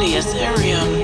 highly ethereal.